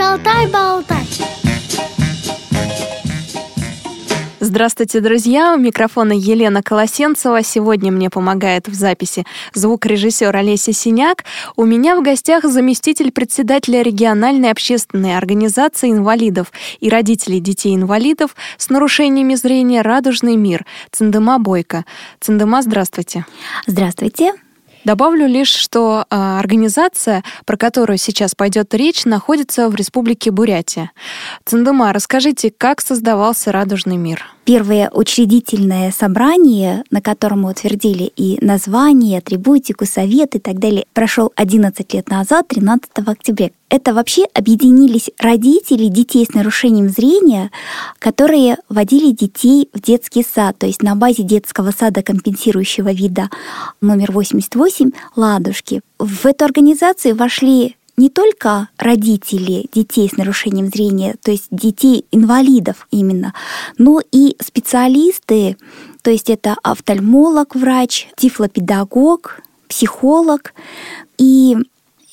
Шалтай-болтай Здравствуйте, друзья! У микрофона Елена Колосенцева. Сегодня мне помогает в записи звукорежиссер Олеся Синяк. У меня в гостях заместитель председателя региональной общественной организации инвалидов и родителей детей-инвалидов с нарушениями зрения «Радужный мир» Циндема Бойко. Циндема, здравствуйте. Здравствуйте. Добавлю лишь, что э, организация, про которую сейчас пойдет речь, находится в Республике Бурятия. Цендума, расскажите, как создавался «Радужный мир»? Первое учредительное собрание, на котором мы утвердили и название, атрибутику, совет и так далее, прошел 11 лет назад, 13 октября. Это вообще объединились родители детей с нарушением зрения, которые водили детей в детский сад, то есть на базе детского сада компенсирующего вида номер 88 «Ладушки». В эту организацию вошли не только родители детей с нарушением зрения, то есть детей-инвалидов именно, но и специалисты, то есть это офтальмолог, врач, тифлопедагог, психолог. И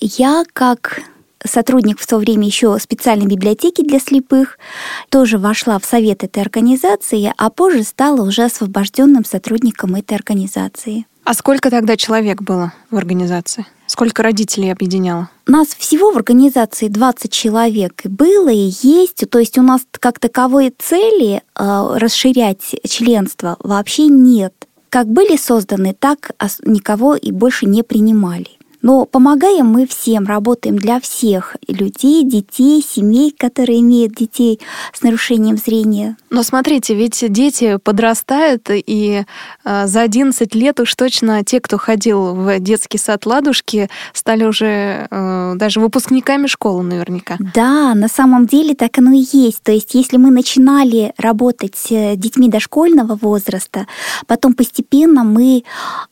я как сотрудник в то время еще специальной библиотеки для слепых, тоже вошла в совет этой организации, а позже стала уже освобожденным сотрудником этой организации. А сколько тогда человек было в организации? Сколько родителей объединяло? Нас всего в организации 20 человек было, и есть. То есть у нас как таковой цели э, расширять членство вообще нет. Как были созданы, так никого и больше не принимали. Но помогаем мы всем, работаем для всех людей, детей, семей, которые имеют детей с нарушением зрения. Но смотрите, ведь дети подрастают, и э, за 11 лет уж точно те, кто ходил в детский сад «Ладушки», стали уже э, даже выпускниками школы наверняка. Да, на самом деле так оно и есть. То есть если мы начинали работать с детьми дошкольного возраста, потом постепенно мы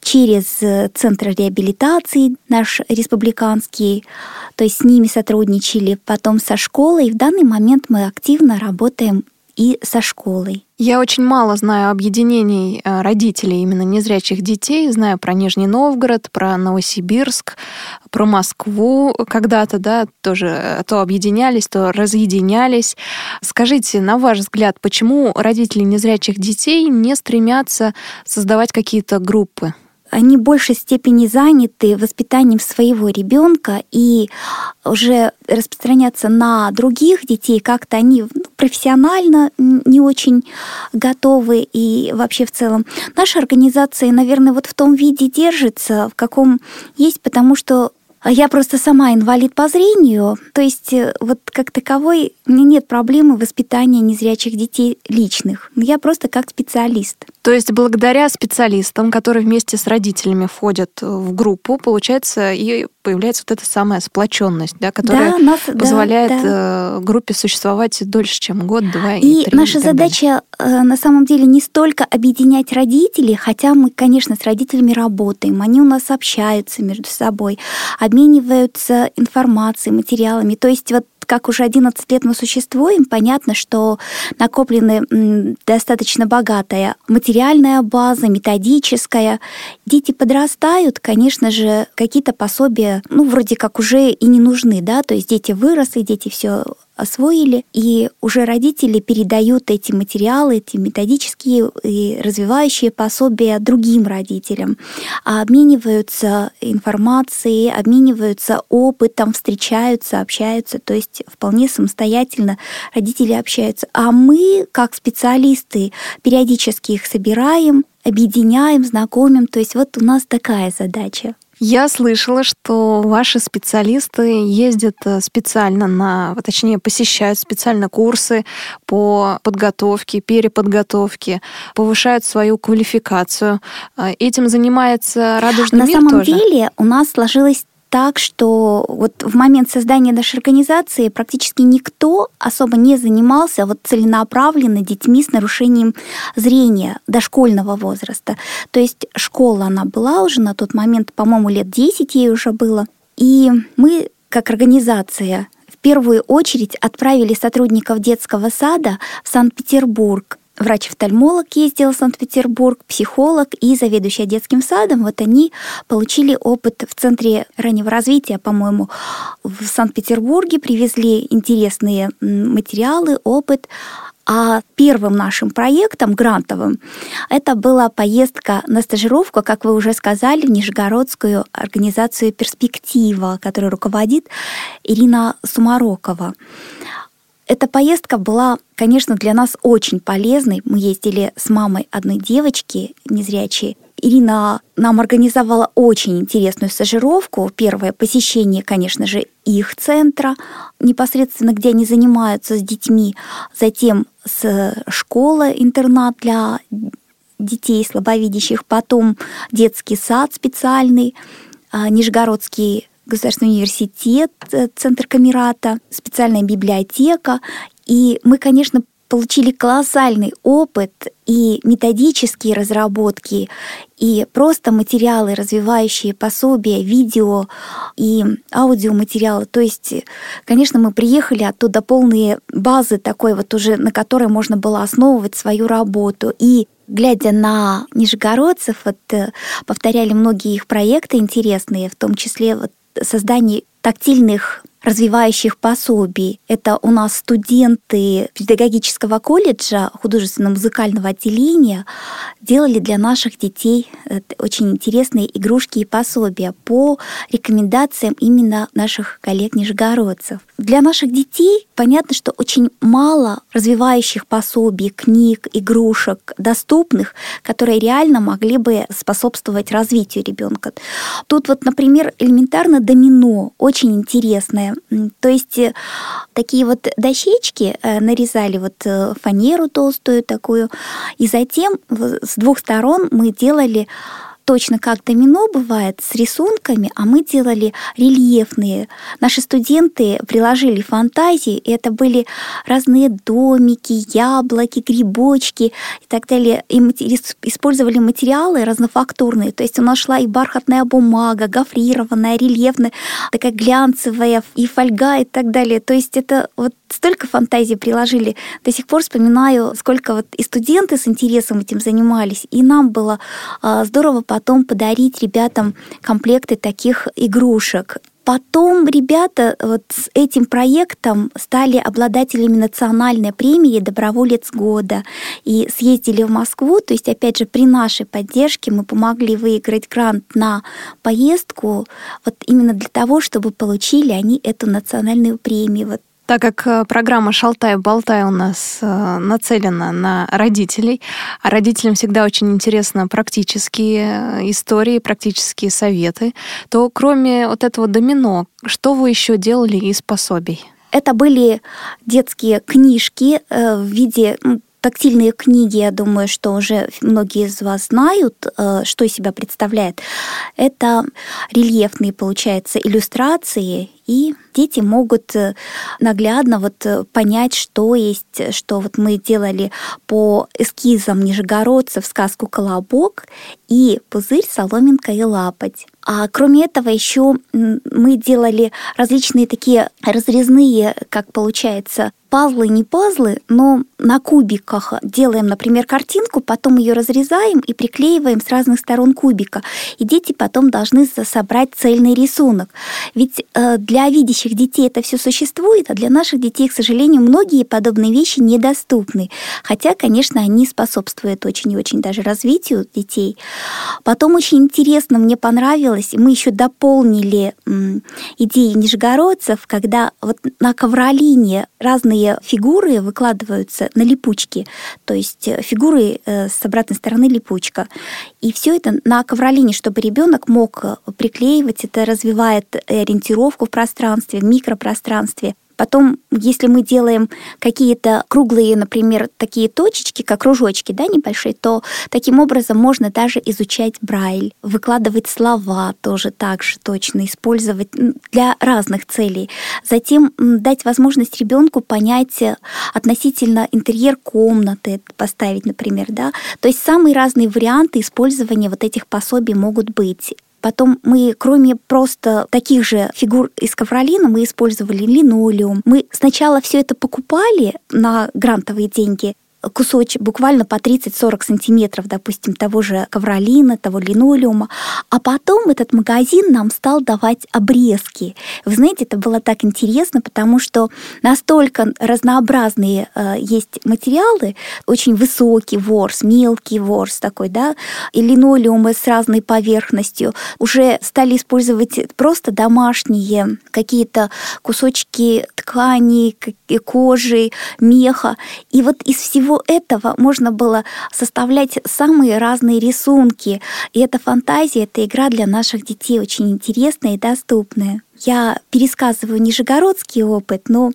через Центр реабилитации наш республиканский, то есть с ними сотрудничали, потом со школой. В данный момент мы активно работаем и со школой. Я очень мало знаю объединений э, родителей именно незрячих детей. Знаю про Нижний Новгород, про Новосибирск, про Москву когда-то, да, тоже э, то объединялись, то разъединялись. Скажите, на ваш взгляд, почему родители незрячих детей не стремятся создавать какие-то группы? Они в большей степени заняты воспитанием своего ребенка и уже распространяться на других детей как-то они ну, профессионально не очень готовы и вообще в целом. Наша организация, наверное, вот в том виде держится, в каком есть, потому что я просто сама инвалид по зрению, то есть э, вот как таковой у меня нет проблемы воспитания незрячих детей личных. Я просто как специалист. То есть благодаря специалистам, которые вместе с родителями входят в группу, получается, и появляется вот эта самая сплоченность, да, которая да, нас, позволяет да, да. Э, группе существовать дольше, чем год, два и, и три. Наша и задача далее. на самом деле не столько объединять родителей, хотя мы, конечно, с родителями работаем, они у нас общаются между собой, обмениваются информацией, материалами. То есть вот как уже 11 лет мы существуем, понятно, что накоплены достаточно богатая материальная база, методическая. Дети подрастают, конечно же, какие-то пособия, ну, вроде как уже и не нужны, да, то есть дети выросли, дети все освоили, и уже родители передают эти материалы, эти методические и развивающие пособия другим родителям, а обмениваются информацией, обмениваются опытом, встречаются, общаются, то есть вполне самостоятельно родители общаются. А мы, как специалисты, периодически их собираем, объединяем, знакомим, то есть вот у нас такая задача. Я слышала, что ваши специалисты ездят э, специально на, точнее, посещают специально курсы по подготовке, переподготовке, повышают свою квалификацию. Э, этим занимается Радужный на мир На самом тоже? деле у нас сложилось так, что вот в момент создания нашей организации практически никто особо не занимался вот целенаправленно детьми с нарушением зрения дошкольного возраста. То есть школа она была уже на тот момент, по-моему, лет 10 ей уже было. И мы как организация в первую очередь отправили сотрудников детского сада в Санкт-Петербург врач-офтальмолог ездил в Санкт-Петербург, психолог и заведующая детским садом. Вот они получили опыт в Центре раннего развития, по-моему, в Санкт-Петербурге, привезли интересные материалы, опыт. А первым нашим проектом грантовым это была поездка на стажировку, как вы уже сказали, в Нижегородскую организацию «Перспектива», которую руководит Ирина Сумарокова. Эта поездка была, конечно, для нас очень полезной. Мы ездили с мамой одной девочки незрячей. Ирина нам организовала очень интересную стажировку. Первое посещение, конечно же, их центра, непосредственно где они занимаются с детьми. Затем с школы-интернат для детей слабовидящих. Потом детский сад специальный, а, Нижегородский Государственный университет, э, Центр Камерата, специальная библиотека. И мы, конечно, получили колоссальный опыт и методические разработки, и просто материалы, развивающие пособия, видео и аудиоматериалы. То есть, конечно, мы приехали оттуда полные базы такой вот уже, на которой можно было основывать свою работу. И глядя на нижегородцев, вот, э, повторяли многие их проекты интересные, в том числе вот создание тактильных развивающих пособий. Это у нас студенты педагогического колледжа художественно-музыкального отделения делали для наших детей э, очень интересные игрушки и пособия по рекомендациям именно наших коллег-нижегородцев. Для наших детей понятно, что очень мало развивающих пособий, книг, игрушек доступных, которые реально могли бы способствовать развитию ребенка. Тут вот, например, элементарно домино, очень интересное то есть э, такие вот дощечки э, нарезали вот э, фанеру толстую такую, и затем с двух сторон мы делали точно как домино бывает с рисунками, а мы делали рельефные. Наши студенты приложили фантазии, и это были разные домики, яблоки, грибочки и так далее. И использовали материалы разнофактурные. То есть у нас шла и бархатная бумага, гофрированная, рельефная, такая глянцевая, и фольга и так далее. То есть это вот столько фантазий приложили. До сих пор вспоминаю, сколько вот и студенты с интересом этим занимались, и нам было а, здорово потом подарить ребятам комплекты таких игрушек. Потом ребята вот с этим проектом стали обладателями национальной премии «Доброволец года» и съездили в Москву. То есть, опять же, при нашей поддержке мы помогли выиграть грант на поездку вот именно для того, чтобы получили они эту национальную премию. Вот так как э, программа «Шалтай-болтай» у нас э, нацелена на родителей, а родителям всегда очень интересно практические э, истории, практические советы, то кроме вот этого домино, что вы еще делали из пособий? Это были детские книжки в виде тактильные книги, я думаю, что уже многие из вас знают, что из себя представляет. Это рельефные, получается, иллюстрации и дети могут э, наглядно вот э, понять, что есть, что вот мы делали по эскизам нижегородцев сказку «Колобок» и «Пузырь, соломинка и лапоть». А кроме этого еще мы делали различные такие разрезные, как получается, пазлы, не пазлы, но на кубиках делаем, например, картинку, потом ее разрезаем и приклеиваем с разных сторон кубика. И дети потом должны собрать цельный рисунок. Ведь э, для видящих детей это все существует, а для наших детей, к сожалению, многие подобные вещи недоступны. Хотя, конечно, они способствуют очень и очень даже развитию детей. Потом очень интересно, мне понравилось, мы еще дополнили идеи нижегородцев, когда вот на ковролине разные фигуры выкладываются на липучки, то есть э, фигуры э, с обратной стороны липучка. И все это на ковролине, чтобы ребенок мог э, приклеивать, это развивает ориентировку в пространстве, в микропространстве. Потом, если мы делаем какие-то круглые, например, такие точечки, как кружочки, да, небольшие, то таким образом можно даже изучать Брайль, выкладывать слова тоже так же точно, использовать для разных целей. Затем дать возможность ребенку понять э, относительно интерьер комнаты, поставить, например, да. То есть самые разные варианты использования вот этих пособий могут быть. Потом мы, кроме просто таких же фигур из ковролина, мы использовали линолеум. Мы сначала все это покупали на грантовые деньги, кусочек буквально по 30-40 сантиметров, допустим, того же ковролина, того линолеума. А потом этот магазин нам стал давать обрезки. Вы знаете, это было так интересно, потому что настолько разнообразные э, есть материалы, очень высокий ворс, мелкий ворс такой, да, и линолеумы с разной поверхностью. Уже стали использовать просто домашние какие-то кусочки ткани, кожи, меха. И вот из всего этого можно было составлять самые разные рисунки. И эта фантазия, эта игра для наших детей очень интересная и доступная. Я пересказываю нижегородский опыт, но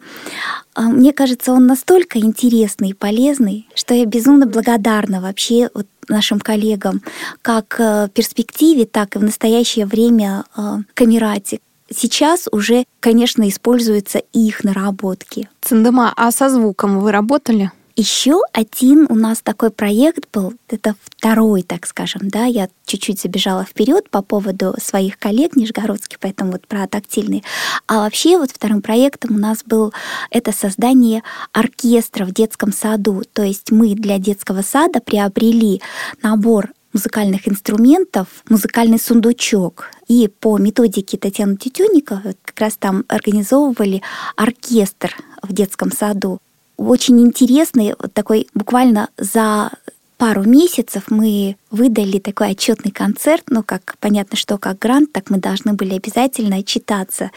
а, мне кажется, он настолько интересный и полезный, что я безумно благодарна вообще вот нашим коллегам, как э, в перспективе, так и в настоящее время э, Камерате. Сейчас уже, конечно, используются их наработки. Циндема, а со звуком вы работали? Еще один у нас такой проект был, это второй, так скажем, да, я чуть-чуть забежала вперед по поводу своих коллег нижегородских, поэтому вот про тактильные. А вообще вот вторым проектом у нас был это создание оркестра в детском саду. То есть мы для детского сада приобрели набор музыкальных инструментов, музыкальный сундучок. И по методике Татьяны Тютюниковой как раз там организовывали оркестр в детском саду очень интересный, вот такой буквально за пару месяцев мы выдали такой отчетный концерт, ну, как понятно, что как грант, так мы должны были обязательно отчитаться.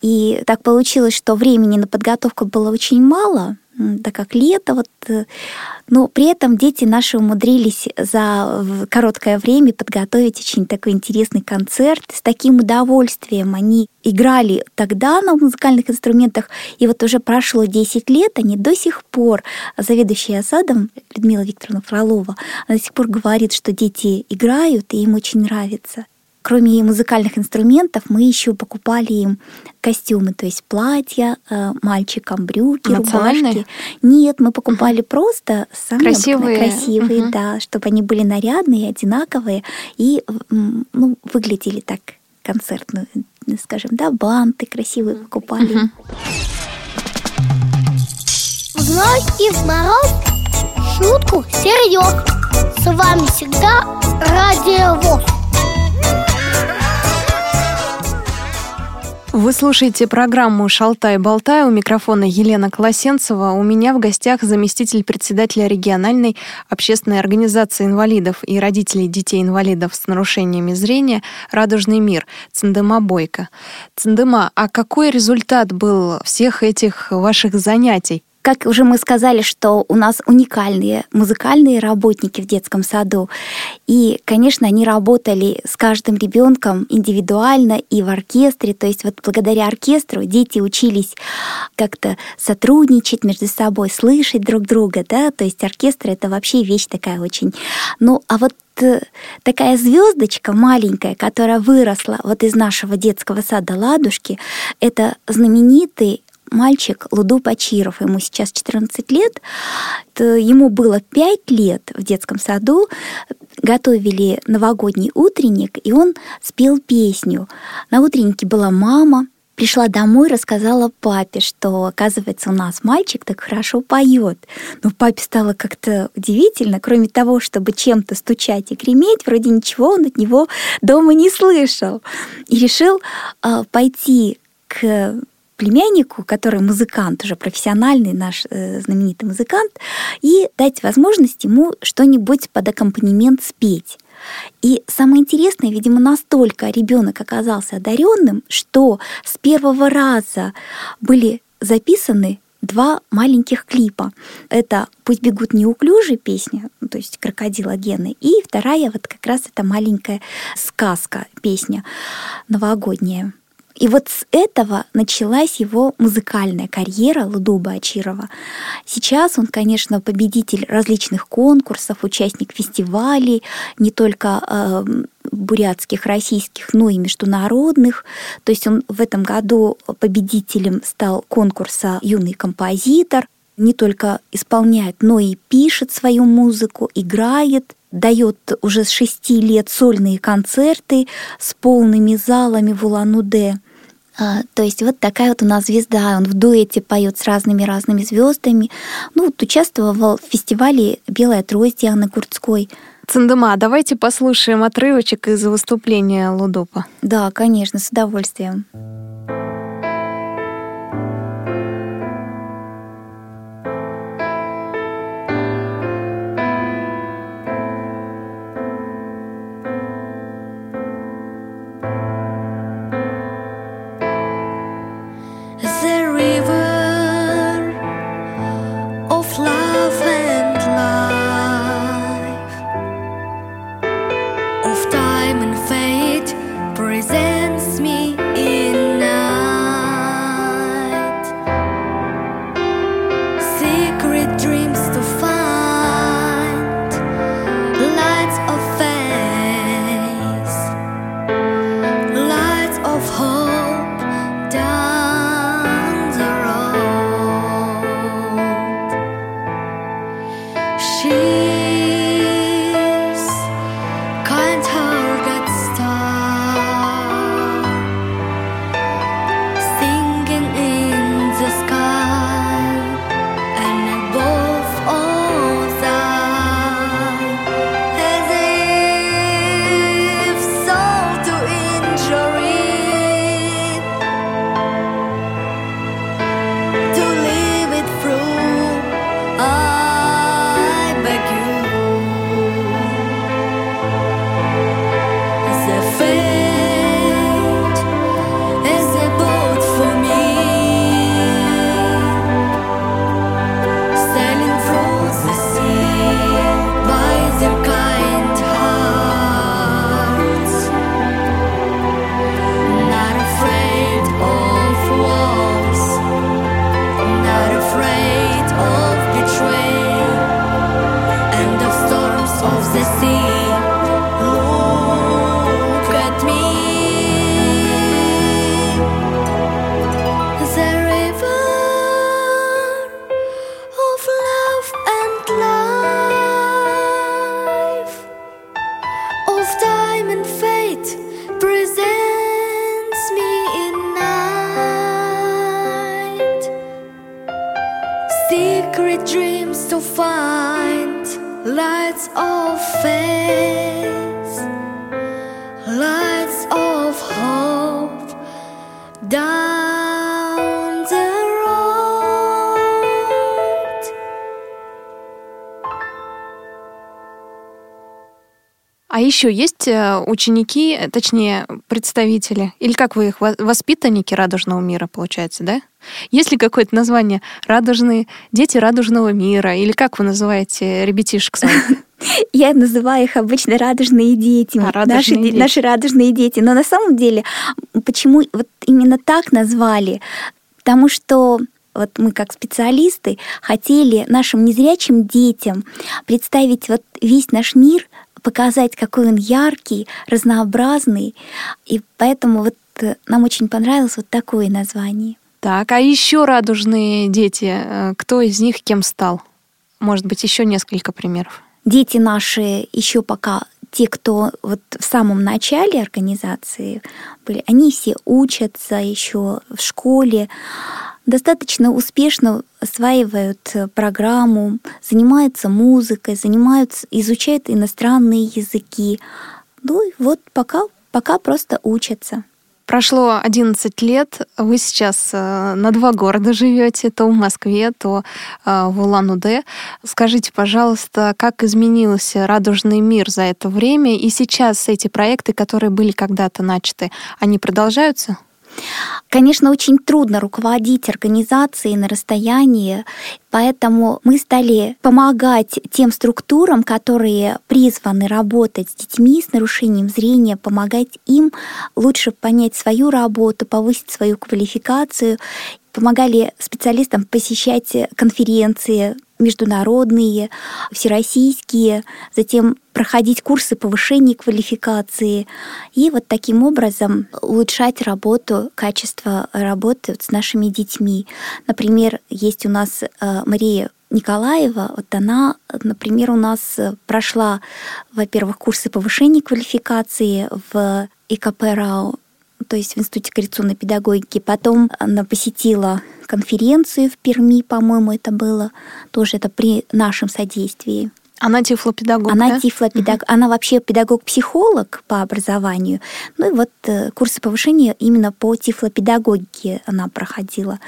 И так получилось, что времени на подготовку было очень мало, так как лето, вот, э, но при этом дети наши умудрились за короткое время подготовить очень такой интересный концерт. С таким удовольствием они играли тогда на музыкальных инструментах, и вот уже прошло 10 лет, они до сих пор, заведующая садом Людмила Викторовна Фролова, она до сих пор говорит, что дети играют, и им очень нравится кроме музыкальных инструментов, мы еще покупали им костюмы, то есть платья, э, мальчикам брюки, рубашки. Нет, мы покупали угу. просто самые красивые, красивые угу. да, чтобы они были нарядные, одинаковые и ну, выглядели так концертно, скажем, да, банты красивые покупали. Угу. Вновь и в мороз шутку серьез. С вами всегда Радио ВОЗ. Вы слушаете программу «Шалтай-болтай». У микрофона Елена Колосенцева. У меня в гостях заместитель председателя региональной общественной организации инвалидов и родителей детей-инвалидов с нарушениями зрения «Радужный мир» Циндема Бойко. Циндема, а какой результат был всех этих ваших занятий? Как уже мы сказали, что у нас уникальные музыкальные работники в детском саду. И, конечно, они работали с каждым ребенком индивидуально и в оркестре. То есть вот благодаря оркестру дети учились как-то сотрудничать между собой, слышать друг друга. Да? То есть оркестр — это вообще вещь такая очень... Ну, а вот э, такая звездочка маленькая, которая выросла вот из нашего детского сада «Ладушки», это знаменитый мальчик Луду Пачиров, ему сейчас 14 лет, ему было 5 лет в детском саду, готовили новогодний утренник, и он спел песню. На утреннике была мама, пришла домой, рассказала папе, что, оказывается, у нас мальчик так хорошо поет. Но папе стало как-то удивительно, кроме того, чтобы чем-то стучать и греметь, вроде ничего он от него дома не слышал. И решил э, пойти к племяннику, который музыкант, уже профессиональный наш э, знаменитый музыкант, и дать возможность ему что-нибудь под аккомпанемент спеть. И самое интересное, видимо, настолько ребенок оказался одаренным, что с первого раза были записаны два маленьких клипа. Это «Пусть бегут неуклюжие» песня, ну, то есть крокодила Гены, и вторая вот как раз эта маленькая сказка, песня новогодняя. И вот с этого началась его музыкальная карьера Лудуба Ачирова. Сейчас он, конечно, победитель различных конкурсов, участник фестивалей, не только э, бурятских, российских, но и международных. То есть он в этом году победителем стал конкурса «Юный композитор». Не только исполняет, но и пишет свою музыку, играет, дает уже с шести лет сольные концерты с полными залами в Улан-Удэ. А, то есть вот такая вот у нас звезда. Он в дуэте поет с разными-разными звездами. Ну, вот участвовал в фестивале «Белая трость» Дианы Курцкой. Цендема, давайте послушаем отрывочек из выступления Лудопа. Да, конечно, с удовольствием. Еще есть э, ученики, точнее, представители, или как вы их, воспитанники радужного мира, получается, да? Есть ли какое-то название «Радужные дети радужного мира» или как вы называете ребятишек своих? Я называю их обычно радужные дети, а, радужные наши, дети. наши радужные дети. Но на самом деле, почему вот именно так назвали? Потому что вот мы как специалисты хотели нашим незрячим детям представить вот весь наш мир показать, какой он яркий, разнообразный. И поэтому вот э, нам очень понравилось вот такое название. Так, а еще радужные дети, э, кто из них кем стал? Может быть, еще несколько примеров. Дети наши еще пока те, кто вот в самом начале организации были, они все учатся еще в школе, достаточно успешно осваивают э, программу, занимаются музыкой, занимаются, изучают иностранные языки. Ну и вот пока, пока просто учатся. Прошло 11 лет, вы сейчас э, на два города живете, то в Москве, то э, в Улан-Удэ. Скажите, пожалуйста, как изменился радужный мир за это время, и сейчас эти проекты, которые были когда-то начаты, они продолжаются? Конечно, очень трудно руководить организацией на расстоянии, поэтому мы стали помогать тем структурам, которые призваны работать с детьми с нарушением зрения, помогать им лучше понять свою работу, повысить свою квалификацию помогали специалистам посещать конференции международные, всероссийские, затем проходить курсы повышения квалификации и вот таким образом улучшать работу, качество работы с нашими детьми. Например, есть у нас э, Мария Николаева, вот она, например, у нас прошла, во-первых, курсы повышения квалификации в ИКП РАО то есть в Институте коррекционной педагогики. Потом она посетила конференцию в Перми, по-моему, это было. Тоже это при нашем содействии. Она тифлопедагог, Она да? тифлопедагог. Угу. Она вообще педагог-психолог по образованию. Ну и вот э, курсы повышения именно по тифлопедагогике она проходила.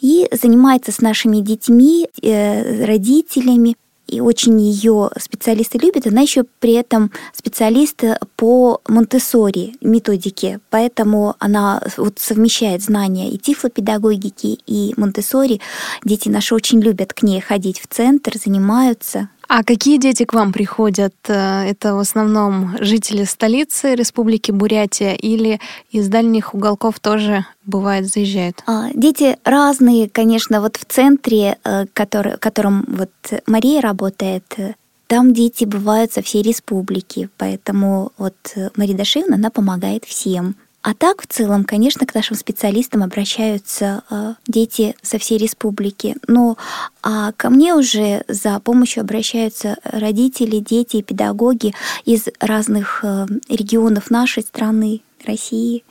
И занимается с нашими детьми, э, родителями и очень ее специалисты любят, она еще при этом специалист по Монтессори методике, поэтому она вот совмещает знания и тифлопедагогики, и Монтессори. Дети наши очень любят к ней ходить в центр, занимаются. А какие дети к вам приходят? Э, это в основном жители столицы Республики Бурятия или из дальних уголков тоже бывает заезжают? А, дети разные, конечно. Вот в центре, э, который, в котором вот Мария работает, э, там дети бывают со всей республики, поэтому вот Мария Дашевна, она помогает всем. А так, в целом, конечно, к нашим специалистам обращаются э, дети со всей республики. Но а ко мне уже за помощью обращаются родители, дети и педагоги из разных э, регионов нашей страны, России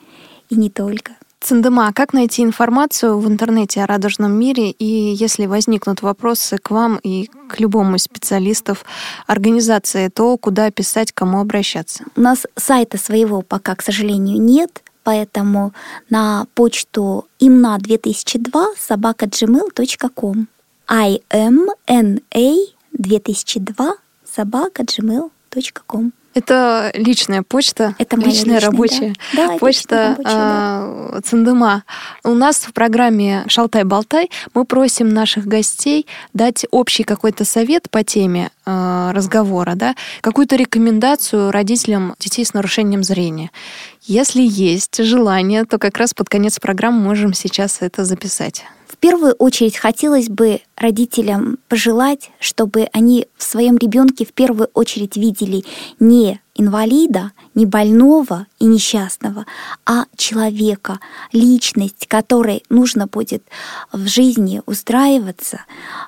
и не только. Цендема, как найти информацию в интернете о радужном мире, и если возникнут вопросы к вам и к любому из специалистов организации, то куда писать, кому обращаться? У нас сайта своего пока, к сожалению, нет, поэтому на почту имна 2002 собака gmail.com imna 2002 собака gmail.com это личная почта, это личная личная, рабочая да. Да, почта рабочая, а, да. Цендыма. У нас в программе «Шалтай-болтай» мы просим наших гостей дать общий какой-то совет по теме э, разговора, да, какую-то рекомендацию родителям детей с нарушением зрения. Если есть желание, то как раз под конец программы можем сейчас это записать. В первую очередь хотелось бы родителям пожелать, чтобы они в своем ребенке в первую очередь видели не инвалида, не больного и несчастного, а человека, личность, которой нужно будет в жизни устраиваться,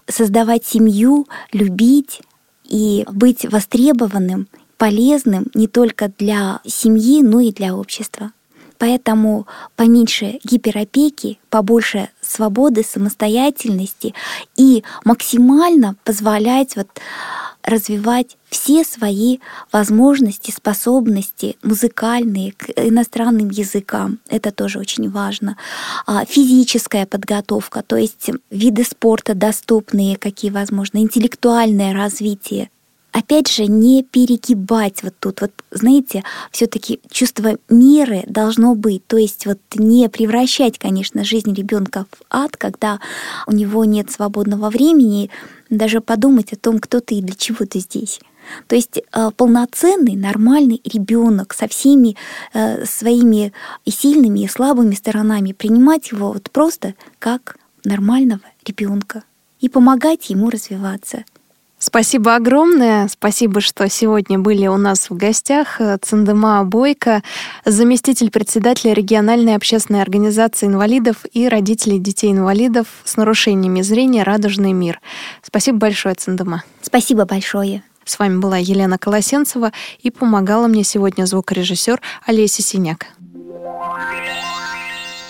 создавать семью, любить и быть востребованным, полезным не только для семьи, но и для общества. Поэтому поменьше гиперопеки, побольше свободы, самостоятельности и максимально позволять вот развивать все свои возможности, способности музыкальные к иностранным языкам. Это тоже очень важно. А, физическая подготовка, то есть виды спорта доступные, какие возможны, интеллектуальное развитие опять же, не перегибать вот тут. Вот, знаете, все-таки чувство меры должно быть. То есть вот не превращать, конечно, жизнь ребенка в ад, когда у него нет свободного времени, даже подумать о том, кто ты и для чего ты здесь. То есть э, полноценный, нормальный ребенок со всеми э, своими и сильными, и слабыми сторонами, принимать его вот просто как нормального ребенка и помогать ему развиваться – Спасибо огромное. Спасибо, что сегодня были у нас в гостях. Цендема Бойко, заместитель председателя региональной общественной организации инвалидов и родителей детей-инвалидов с нарушениями зрения «Радужный мир». Спасибо большое, Цендема. Спасибо большое. С вами была Елена Колосенцева и помогала мне сегодня звукорежиссер Олеся Синяк.